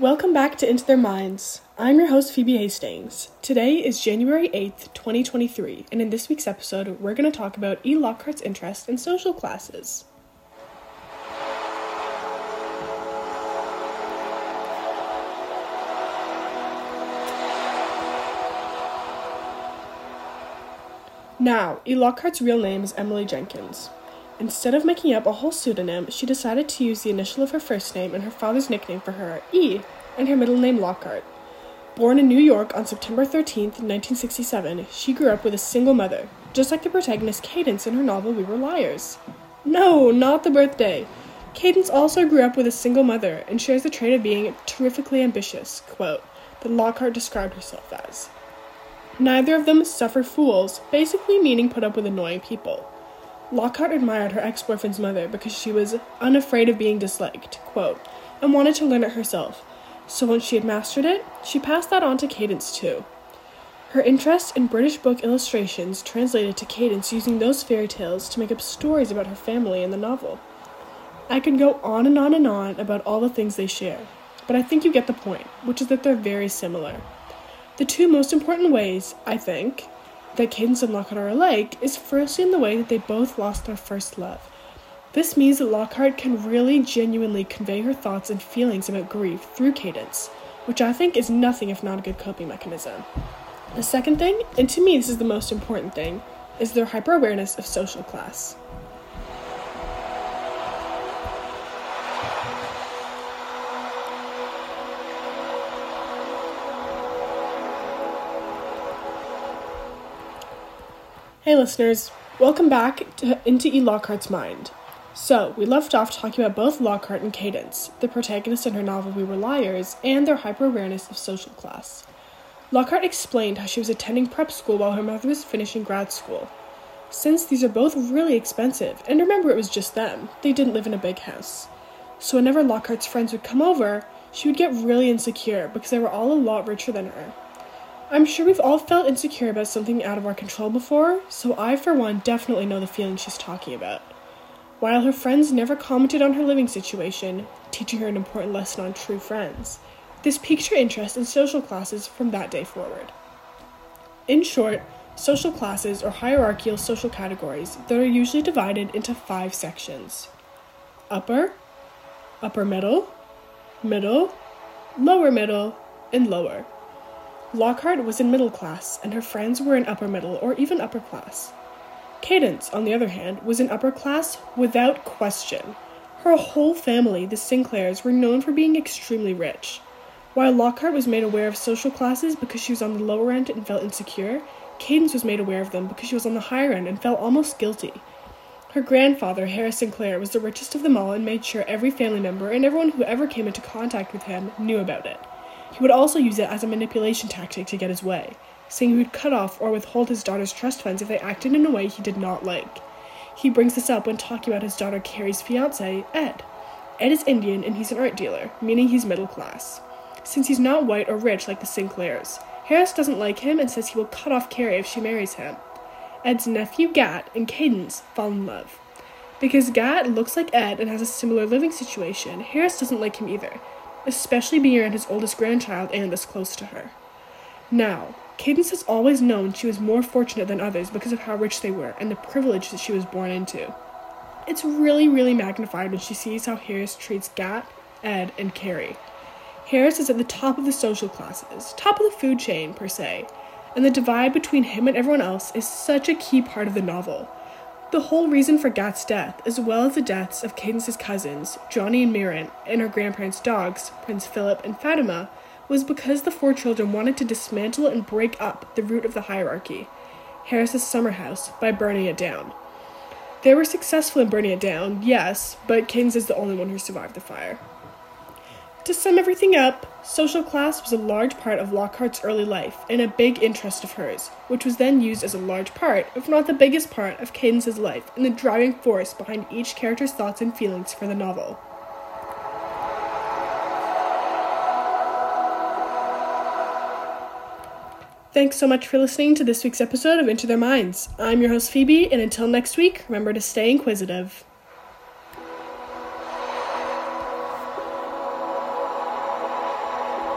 Welcome back to Into Their Minds. I'm your host, Phoebe Hastings. Today is January 8th, 2023, and in this week's episode, we're going to talk about E. Lockhart's interest in social classes. Now, E. Lockhart's real name is Emily Jenkins. Instead of making up a whole pseudonym, she decided to use the initial of her first name and her father's nickname for her, E, and her middle name Lockhart. Born in New York on September 13, 1967, she grew up with a single mother, just like the protagonist Cadence in her novel We Were Liars. No, not the birthday. Cadence also grew up with a single mother and shares the trait of being terrifically ambitious, quote, that Lockhart described herself as. Neither of them suffer fools, basically meaning put up with annoying people. Lockhart admired her ex boyfriend's mother because she was unafraid of being disliked, quote, and wanted to learn it herself. So once she had mastered it, she passed that on to Cadence too. Her interest in British book illustrations translated to Cadence using those fairy tales to make up stories about her family in the novel. I could go on and on and on about all the things they share, but I think you get the point, which is that they're very similar. The two most important ways, I think, that Cadence and Lockhart are alike is firstly in the way that they both lost their first love. This means that Lockhart can really genuinely convey her thoughts and feelings about grief through Cadence, which I think is nothing if not a good coping mechanism. The second thing, and to me this is the most important thing, is their hyper awareness of social class. Hey listeners, welcome back to Into E. Lockhart's Mind. So, we left off talking about both Lockhart and Cadence, the protagonist in her novel We Were Liars, and their hyper awareness of social class. Lockhart explained how she was attending prep school while her mother was finishing grad school. Since these are both really expensive, and remember it was just them, they didn't live in a big house. So, whenever Lockhart's friends would come over, she would get really insecure because they were all a lot richer than her. I'm sure we've all felt insecure about something out of our control before, so I, for one, definitely know the feeling she's talking about. While her friends never commented on her living situation, teaching her an important lesson on true friends, this piqued her interest in social classes from that day forward. In short, social classes are hierarchical social categories that are usually divided into five sections upper, upper middle, middle, lower middle, and lower. Lockhart was in middle class, and her friends were in upper middle or even upper class. Cadence, on the other hand, was in upper class without question. Her whole family, the Sinclairs, were known for being extremely rich. While Lockhart was made aware of social classes because she was on the lower end and felt insecure, Cadence was made aware of them because she was on the higher end and felt almost guilty. Her grandfather, Harris Sinclair, was the richest of them all and made sure every family member and everyone who ever came into contact with him knew about it. He would also use it as a manipulation tactic to get his way, saying he would cut off or withhold his daughter's trust funds if they acted in a way he did not like. He brings this up when talking about his daughter Carrie's fiance, Ed. Ed is Indian and he's an art dealer, meaning he's middle class. Since he's not white or rich like the Sinclairs, Harris doesn't like him and says he will cut off Carrie if she marries him. Ed's nephew Gat and Cadence fall in love. Because Gat looks like Ed and has a similar living situation, Harris doesn't like him either, especially being around his oldest grandchild and this close to her. Now, Cadence has always known she was more fortunate than others because of how rich they were and the privilege that she was born into. It's really, really magnified when she sees how Harris treats Gat, Ed, and Carrie. Harris is at the top of the social classes, top of the food chain, per se, and the divide between him and everyone else is such a key part of the novel. The whole reason for Gat's death, as well as the deaths of Cadence's cousins, Johnny and Mirren, and her grandparents' dogs, Prince Philip and Fatima, was because the four children wanted to dismantle and break up the root of the hierarchy, Harris's summer house, by burning it down. They were successful in burning it down, yes, but Cadence is the only one who survived the fire. To sum everything up, social class was a large part of Lockhart's early life and a big interest of hers, which was then used as a large part, if not the biggest part, of Cadence's life and the driving force behind each character's thoughts and feelings for the novel. Thanks so much for listening to this week's episode of Into Their Minds. I'm your host, Phoebe, and until next week, remember to stay inquisitive.